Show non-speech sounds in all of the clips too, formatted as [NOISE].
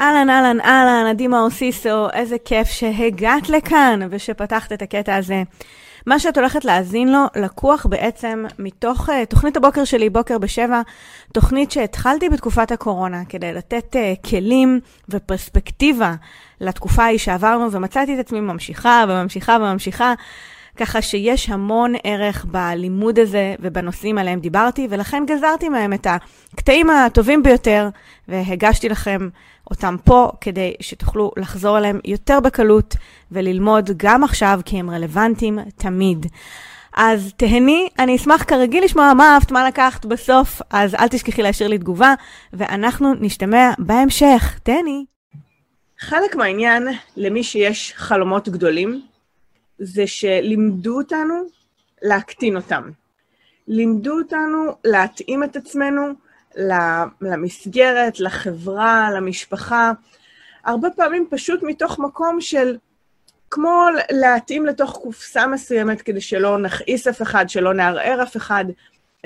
אהלן, אהלן, אהלן, עדי מאור סיסו, איזה כיף שהגעת לכאן ושפתחת את הקטע הזה. מה שאת הולכת להאזין לו לקוח בעצם מתוך uh, תוכנית הבוקר שלי, בוקר בשבע, תוכנית שהתחלתי בתקופת הקורונה כדי לתת uh, כלים ופרספקטיבה לתקופה ההיא שעברנו, ומצאתי את עצמי ממשיכה וממשיכה וממשיכה. ככה שיש המון ערך בלימוד הזה ובנושאים עליהם דיברתי, ולכן גזרתי מהם את הקטעים הטובים ביותר, והגשתי לכם אותם פה כדי שתוכלו לחזור אליהם יותר בקלות וללמוד גם עכשיו, כי הם רלוונטיים תמיד. אז תהני, אני אשמח כרגיל לשמוע מה אהבת, מה לקחת בסוף, אז אל תשכחי להשאיר לי תגובה, ואנחנו נשתמע בהמשך. תהני. חלק מהעניין למי שיש חלומות גדולים, זה שלימדו אותנו להקטין אותם. לימדו אותנו להתאים את עצמנו למסגרת, לחברה, למשפחה, הרבה פעמים פשוט מתוך מקום של כמו להתאים לתוך קופסה מסוימת כדי שלא נכעיס אף אחד, שלא נערער אף אחד.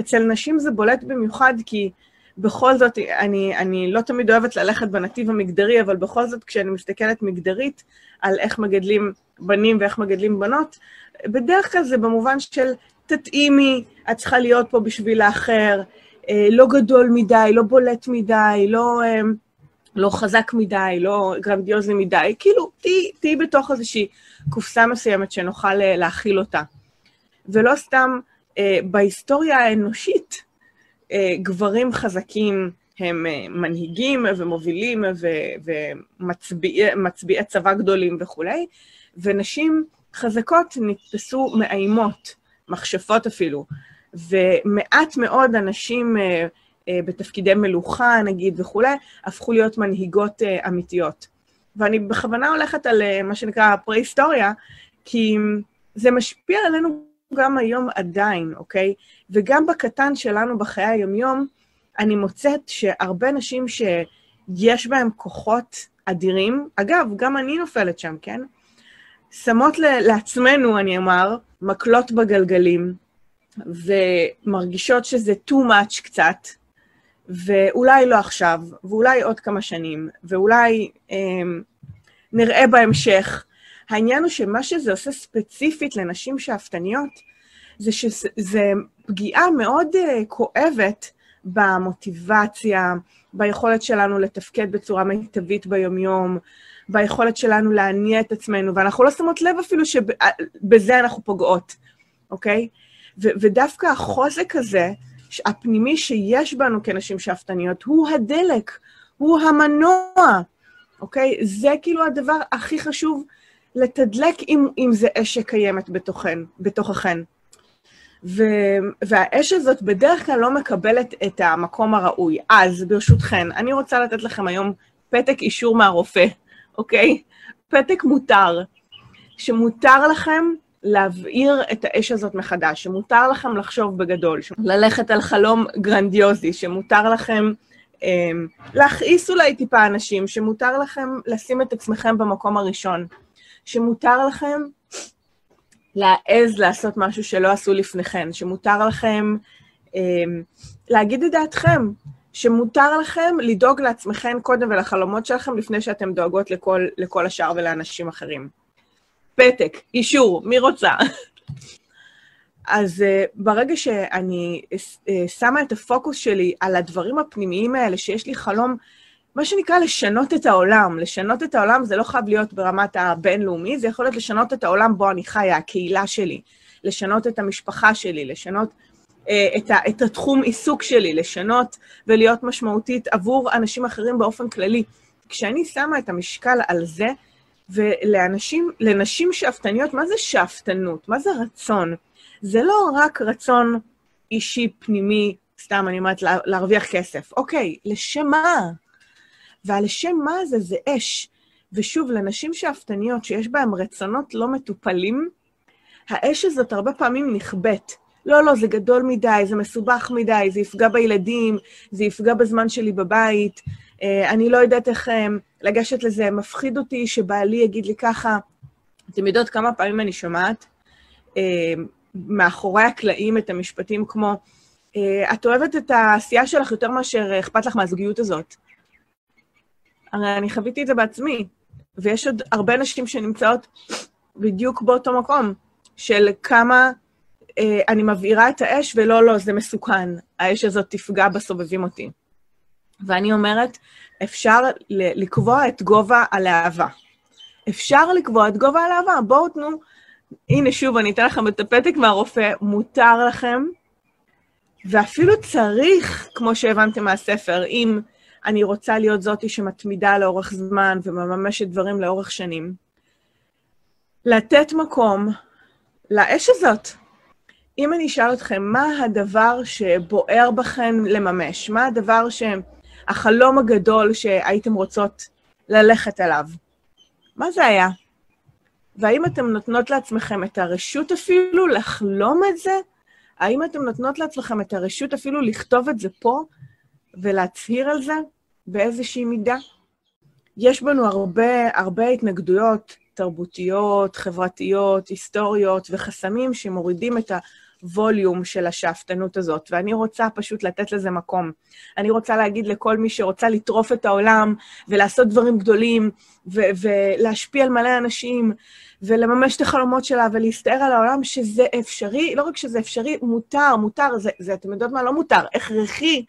אצל נשים זה בולט במיוחד כי בכל זאת, אני, אני לא תמיד אוהבת ללכת בנתיב המגדרי, אבל בכל זאת, כשאני מסתכלת מגדרית על איך מגדלים בנים ואיך מגדלים בנות, בדרך כלל זה במובן של תתאימי, את צריכה להיות פה בשביל האחר, לא גדול מדי, לא בולט מדי, לא, אה, לא חזק מדי, לא גרנדיוזי מדי, כאילו, תהיי בתוך איזושהי קופסה מסוימת שנוכל אה, להכיל אותה. ולא סתם בהיסטוריה האנושית, גברים חזקים הם מנהיגים ומובילים ומצביעי צבא גדולים וכולי, ונשים חזקות נתפסו מאיימות, מכשפות אפילו. ומעט מאוד אנשים אה, אה, בתפקידי מלוכה, נגיד, וכולי, הפכו להיות מנהיגות אה, אמיתיות. ואני בכוונה הולכת על מה שנקרא פרה-היסטוריה, כי זה משפיע עלינו גם היום עדיין, אוקיי? וגם בקטן שלנו בחיי היומיום, אני מוצאת שהרבה נשים שיש בהן כוחות אדירים, אגב, גם אני נופלת שם, כן? שמות לעצמנו, אני אומר, מקלות בגלגלים, ומרגישות שזה too much קצת, ואולי לא עכשיו, ואולי עוד כמה שנים, ואולי אה, נראה בהמשך. העניין הוא שמה שזה עושה ספציפית לנשים שאפתניות, זה שזה פגיעה מאוד uh, כואבת במוטיבציה, ביכולת שלנו לתפקד בצורה מיטבית ביומיום, ביכולת שלנו להניע את עצמנו, ואנחנו לא שמות לב אפילו שבזה אנחנו פוגעות, אוקיי? ו- ודווקא החוזק הזה, הפנימי שיש בנו כנשים שאפתניות, הוא הדלק, הוא המנוע, אוקיי? זה כאילו הדבר הכי חשוב לתדלק אם, אם זה אש שקיימת בתוכן, בתוככן. ו- והאש הזאת בדרך כלל לא מקבלת את המקום הראוי. אז ברשותכן, אני רוצה לתת לכם היום פתק אישור מהרופא, אוקיי? פתק מותר, שמותר לכם להבעיר את האש הזאת מחדש, שמותר לכם לחשוב בגדול, ללכת על חלום גרנדיוזי, שמותר לכם אה, להכעיס אולי טיפה אנשים, שמותר לכם לשים את עצמכם במקום הראשון, שמותר לכם להעז לעשות משהו שלא עשו לפניכם, שמותר לכם אה, להגיד את דעתכם, שמותר לכם לדאוג לעצמכם קודם ולחלומות שלכם לפני שאתם דואגות לכל, לכל השאר ולאנשים אחרים. פתק, אישור, מי רוצה? אז uh, ברגע שאני uh, שמה את הפוקוס שלי על הדברים הפנימיים האלה, שיש לי חלום, מה שנקרא לשנות את העולם. לשנות את העולם זה לא חייב להיות ברמת הבינלאומי, זה יכול להיות לשנות את העולם בו אני חיה, הקהילה שלי, לשנות את המשפחה שלי, לשנות uh, את, ה, את התחום עיסוק שלי, לשנות ולהיות משמעותית עבור אנשים אחרים באופן כללי. כשאני שמה את המשקל על זה, ולאנשים, לנשים שאפתניות, מה זה שאפתנות? מה זה רצון? זה לא רק רצון אישי, פנימי, סתם, אני אומרת, להרוויח כסף. אוקיי, לשם מה? והלשם מה זה? זה אש. ושוב, לנשים שאפתניות, שיש בהן רצונות לא מטופלים, האש הזאת הרבה פעמים נכבאת. לא, לא, זה גדול מדי, זה מסובך מדי, זה יפגע בילדים, זה יפגע בזמן שלי בבית, אה, אני לא יודעת איך אה, לגשת לזה, מפחיד אותי שבעלי יגיד לי ככה. אתם יודעות כמה פעמים אני שומעת אה, מאחורי הקלעים את המשפטים כמו, את אוהבת את העשייה שלך יותר מאשר אכפת לך מהזוגיות הזאת. הרי אני חוויתי את זה בעצמי, ויש עוד הרבה נשים שנמצאות בדיוק באותו מקום, של כמה אה, אני מבעירה את האש, ולא, לא, זה מסוכן, האש הזאת תפגע בסובבים אותי. ואני אומרת, אפשר לקבוע את גובה הלהבה. אפשר לקבוע את גובה הלהבה, בואו תנו... הנה, שוב, אני אתן לכם את הפתק מהרופא, מותר לכם, ואפילו צריך, כמו שהבנתם מהספר, אם אני רוצה להיות זאתי שמתמידה לאורך זמן ומממשת דברים לאורך שנים, לתת מקום לאש הזאת. אם אני אשאל אתכם, מה הדבר שבוער בכם לממש? מה הדבר שהחלום הגדול שהייתם רוצות ללכת אליו? מה זה היה? והאם אתן נותנות לעצמכם את הרשות אפילו לחלום את זה? האם אתן נותנות לעצמכם את הרשות אפילו לכתוב את זה פה ולהצהיר על זה באיזושהי מידה? יש בנו הרבה, הרבה התנגדויות תרבותיות, חברתיות, היסטוריות וחסמים שמורידים את הווליום של השאפתנות הזאת, ואני רוצה פשוט לתת לזה מקום. אני רוצה להגיד לכל מי שרוצה לטרוף את העולם ולעשות דברים גדולים ו- ולהשפיע על מלא אנשים ולממש את החלומות שלה ולהסתער על העולם, שזה אפשרי, לא רק שזה אפשרי, מותר, מותר, זה, זה אתם יודעות מה? לא מותר, הכרחי,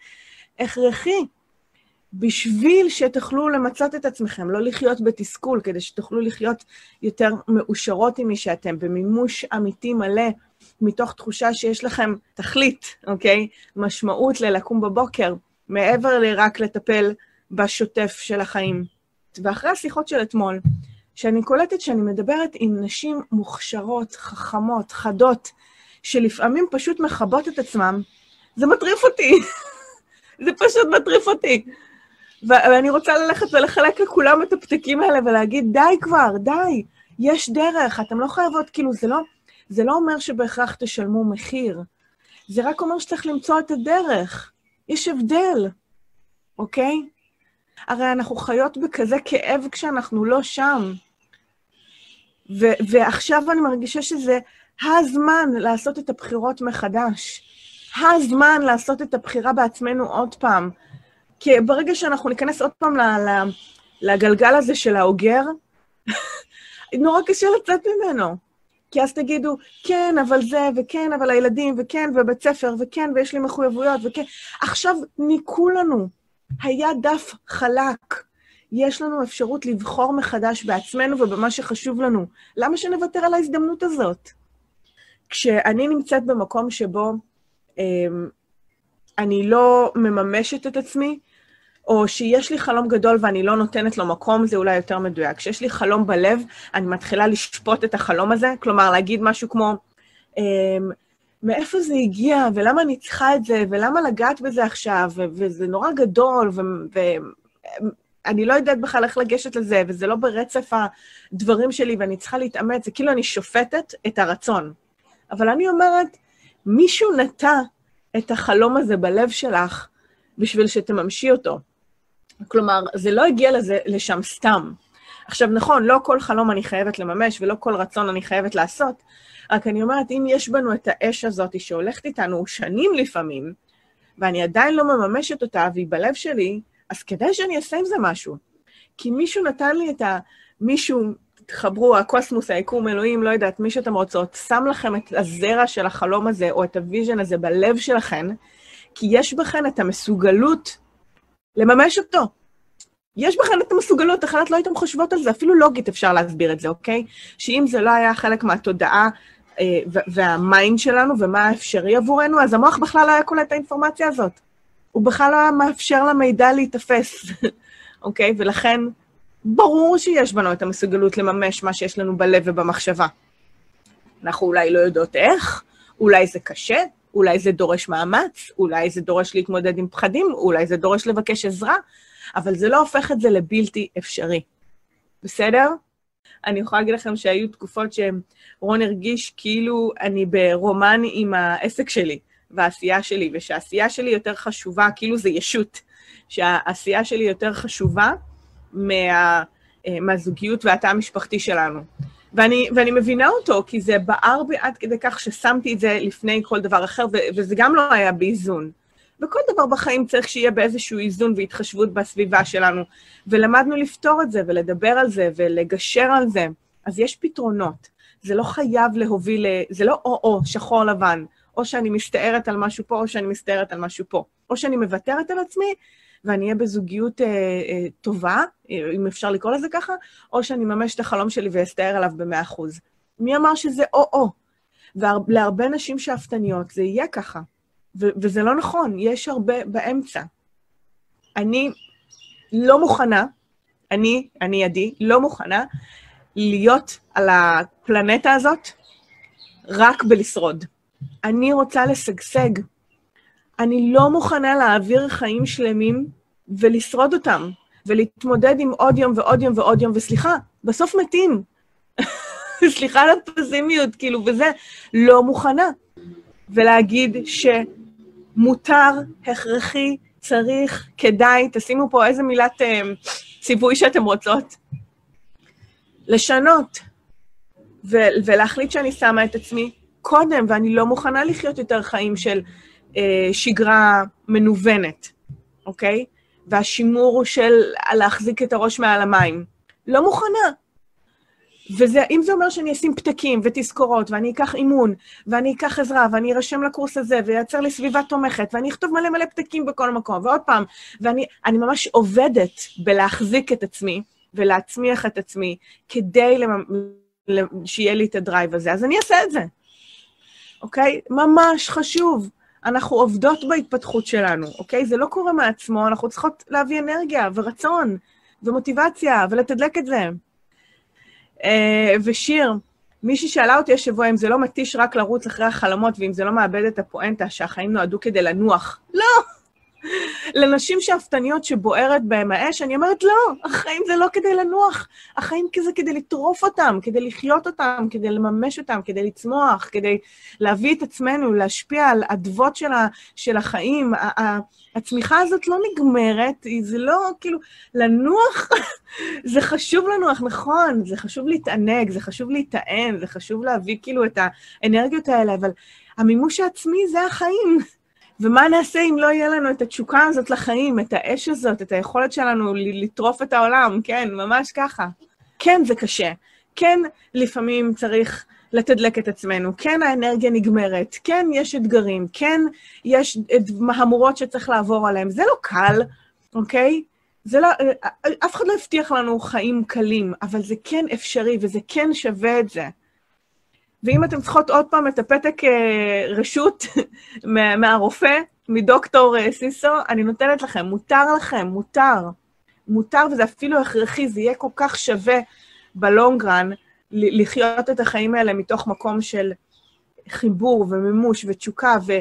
הכרחי. בשביל שתוכלו למצות את עצמכם, לא לחיות בתסכול, כדי שתוכלו לחיות יותר מאושרות עם מי שאתם, במימוש אמיתי מלא, מתוך תחושה שיש לכם תכלית, אוקיי? משמעות ללקום בבוקר, מעבר לרק לטפל בשוטף של החיים. ואחרי השיחות של אתמול, שאני קולטת שאני מדברת עם נשים מוכשרות, חכמות, חדות, שלפעמים פשוט מכבות את עצמם, זה מטריף אותי. [LAUGHS] זה פשוט מטריף אותי. ואני רוצה ללכת ולחלק לכולם את הפתקים האלה ולהגיד, די כבר, די, יש דרך, אתם לא חייבות, כאילו, זה לא, זה לא אומר שבהכרח תשלמו מחיר, זה רק אומר שצריך למצוא את הדרך. יש הבדל, אוקיי? הרי אנחנו חיות בכזה כאב כשאנחנו לא שם. ו- ועכשיו אני מרגישה שזה הזמן לעשות את הבחירות מחדש. הזמן לעשות את הבחירה בעצמנו עוד פעם. כי ברגע שאנחנו ניכנס עוד פעם לגלגל הזה של האוגר, [LAUGHS] נורא קשה לצאת ממנו. כי אז תגידו, כן, אבל זה, וכן, אבל הילדים, וכן, ובית ספר, וכן, ויש לי מחויבויות, וכן. עכשיו ניקו לנו. היה דף חלק. יש לנו אפשרות לבחור מחדש בעצמנו ובמה שחשוב לנו. למה שנוותר על ההזדמנות הזאת? כשאני נמצאת במקום שבו אה, אני לא מממשת את עצמי, או שיש לי חלום גדול ואני לא נותנת לו מקום, זה אולי יותר מדויק. כשיש לי חלום בלב, אני מתחילה לשפוט את החלום הזה, כלומר, להגיד משהו כמו, אמ, מאיפה זה הגיע, ולמה אני צריכה את זה, ולמה לגעת בזה עכשיו, וזה נורא גדול, ואני לא יודעת בכלל איך לגשת לזה, וזה לא ברצף הדברים שלי, ואני צריכה להתאמץ, זה כאילו אני שופטת את הרצון. אבל אני אומרת, מישהו נטע את החלום הזה בלב שלך בשביל שתממשי אותו. כלומר, זה לא הגיע לזה, לשם סתם. עכשיו, נכון, לא כל חלום אני חייבת לממש ולא כל רצון אני חייבת לעשות, רק אני אומרת, אם יש בנו את האש הזאת שהולכת איתנו שנים לפעמים, ואני עדיין לא מממשת אותה והיא בלב שלי, אז כדאי שאני אעשה עם זה משהו. כי מישהו נתן לי את ה... מישהו, תבחרו, הקוסמוס, היקום, אלוהים, לא יודעת, מי שאתם רוצות, שם לכם את הזרע של החלום הזה, או את ה vision הזה בלב שלכם, כי יש בכן את המסוגלות לממש אותו. יש בכן את המסוגלות, אחרת לא הייתם חושבות על זה, אפילו לוגית אפשר להסביר את זה, אוקיי? שאם זה לא היה חלק מהתודעה אה, וה mind שלנו ומה האפשרי עבורנו, אז המוח בכלל לא היה קולט את האינפורמציה הזאת. הוא בכלל לא היה מאפשר למידע להיתפס, [LAUGHS] אוקיי? ולכן, ברור שיש בנו את המסוגלות לממש מה שיש לנו בלב ובמחשבה. אנחנו אולי לא יודעות איך, אולי זה קשה, אולי זה דורש מאמץ, אולי זה דורש להתמודד עם פחדים, אולי זה דורש לבקש עזרה, אבל זה לא הופך את זה לבלתי אפשרי. בסדר? אני יכולה להגיד לכם שהיו תקופות שרון הרגיש כאילו אני ברומן עם העסק שלי והעשייה שלי, ושהעשייה שלי יותר חשובה, כאילו זה ישות, שהעשייה שלי יותר חשובה מה, אה, מהזוגיות והתא המשפחתי שלנו. ואני, ואני מבינה אותו, כי זה בער בי עד כדי כך ששמתי את זה לפני כל דבר אחר, ו, וזה גם לא היה באיזון. וכל דבר בחיים צריך שיהיה באיזשהו איזון והתחשבות בסביבה שלנו. ולמדנו לפתור את זה, ולדבר על זה, ולגשר על זה. אז יש פתרונות. זה לא חייב להוביל, זה לא או-או, שחור לבן. או שאני מסתערת על משהו פה, או שאני מסתערת על משהו פה. או שאני מוותרת על עצמי, ואני אהיה בזוגיות אה, אה, טובה, אה, אם אפשר לקרוא לזה ככה, או שאני אממש את החלום שלי ואסתער עליו במאה אחוז. מי אמר שזה או-או? ולהרבה נשים שאפתניות זה יהיה ככה. ו- וזה לא נכון, יש הרבה באמצע. אני לא מוכנה, אני, אני עדי, לא מוכנה להיות על הפלנטה הזאת רק בלשרוד. אני רוצה לשגשג. אני לא מוכנה להעביר חיים שלמים ולשרוד אותם, ולהתמודד עם עוד יום ועוד יום ועוד יום, וסליחה, בסוף מתים. [LAUGHS] סליחה על הפסימיות, כאילו, וזה, לא מוכנה. ולהגיד שמותר, הכרחי, צריך, כדאי, תשימו פה איזה מילת אה, ציווי שאתם רוצות. לשנות, ו- ולהחליט שאני שמה את עצמי קודם, ואני לא מוכנה לחיות יותר חיים של שגרה מנוונת, אוקיי? והשימור של להחזיק את הראש מעל המים. לא מוכנה. ואם זה אומר שאני אשים פתקים ותזכורות, ואני אקח אימון, ואני אקח עזרה, ואני ארשם לקורס הזה, וייצר לי סביבה תומכת, ואני אכתוב מלא מלא פתקים בכל מקום, ועוד פעם, ואני ממש עובדת בלהחזיק את עצמי ולהצמיח את עצמי, כדי. שיהיה לי את הדרייב הזה, אז אני אעשה את זה. אוקיי? ממש חשוב. אנחנו עובדות בהתפתחות שלנו, אוקיי? זה לא קורה מעצמו, אנחנו צריכות להביא אנרגיה ורצון ומוטיבציה ולתדלק את זה. אה, ושיר, מישהי שאלה אותי השבוע אם זה לא מתיש רק לרוץ אחרי החלומות ואם זה לא מאבד את הפואנטה שהחיים נועדו כדי לנוח. לא! לנשים שאפתניות שבוערת בהם האש, אני אומרת, לא, החיים זה לא כדי לנוח, החיים זה כדי לטרוף אותם, כדי לחיות אותם, כדי לממש אותם, כדי לצמוח, כדי להביא את עצמנו, להשפיע על אדוות של, של החיים. הצמיחה הזאת לא נגמרת, זה לא, כאילו, לנוח, [LAUGHS] זה חשוב לנוח, נכון, זה חשוב להתענג, זה חשוב להיטען, זה חשוב להביא כאילו את האנרגיות האלה, אבל המימוש העצמי זה החיים. ומה נעשה אם לא יהיה לנו את התשוקה הזאת לחיים, את האש הזאת, את היכולת שלנו לטרוף את העולם, כן, ממש ככה. כן, זה קשה. כן, לפעמים צריך לתדלק את עצמנו, כן, האנרגיה נגמרת, כן, יש אתגרים, כן, יש מהמורות שצריך לעבור עליהן. זה לא קל, אוקיי? זה לא, אף אחד לא הבטיח לנו חיים קלים, אבל זה כן אפשרי וזה כן שווה את זה. ואם אתן צריכות עוד פעם את הפתק אה, רשות [LAUGHS] מהרופא, מדוקטור אה, סיסו, אני נותנת לכם, מותר לכם, מותר. מותר, וזה אפילו הכרחי, זה יהיה כל כך שווה בלונגרן לחיות את החיים האלה מתוך מקום של חיבור ומימוש ותשוקה, ו,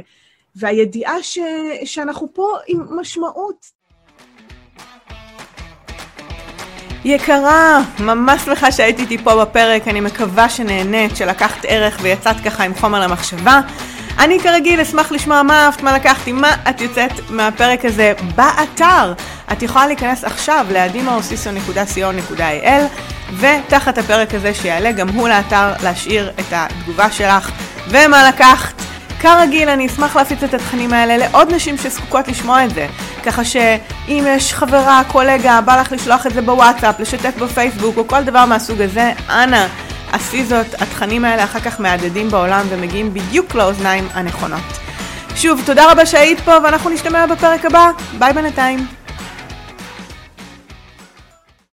והידיעה ש, שאנחנו פה עם משמעות. יקרה, ממש שמחה שהייתי איתי פה בפרק, אני מקווה שנהנית, שלקחת ערך ויצאת ככה עם חומר למחשבה. אני כרגיל אשמח לשמוע מה אהבת, מה לקחתי, מה את יוצאת מהפרק הזה באתר. את יכולה להיכנס עכשיו לאדימאוסיסו.co.il ותחת הפרק הזה שיעלה גם הוא לאתר להשאיר את התגובה שלך ומה לקחת. כרגיל, אני אשמח להפיץ את התכנים האלה לעוד נשים שזקוקות לשמוע את זה. ככה שאם יש חברה, קולגה, בא לך לשלוח את זה בוואטסאפ, לשתף בפייסבוק או כל דבר מהסוג הזה, אנא, עשי זאת. התכנים האלה אחר כך מהדהדים בעולם ומגיעים בדיוק לאוזניים הנכונות. שוב, תודה רבה שהיית פה ואנחנו נשתמע בפרק הבא. ביי בינתיים.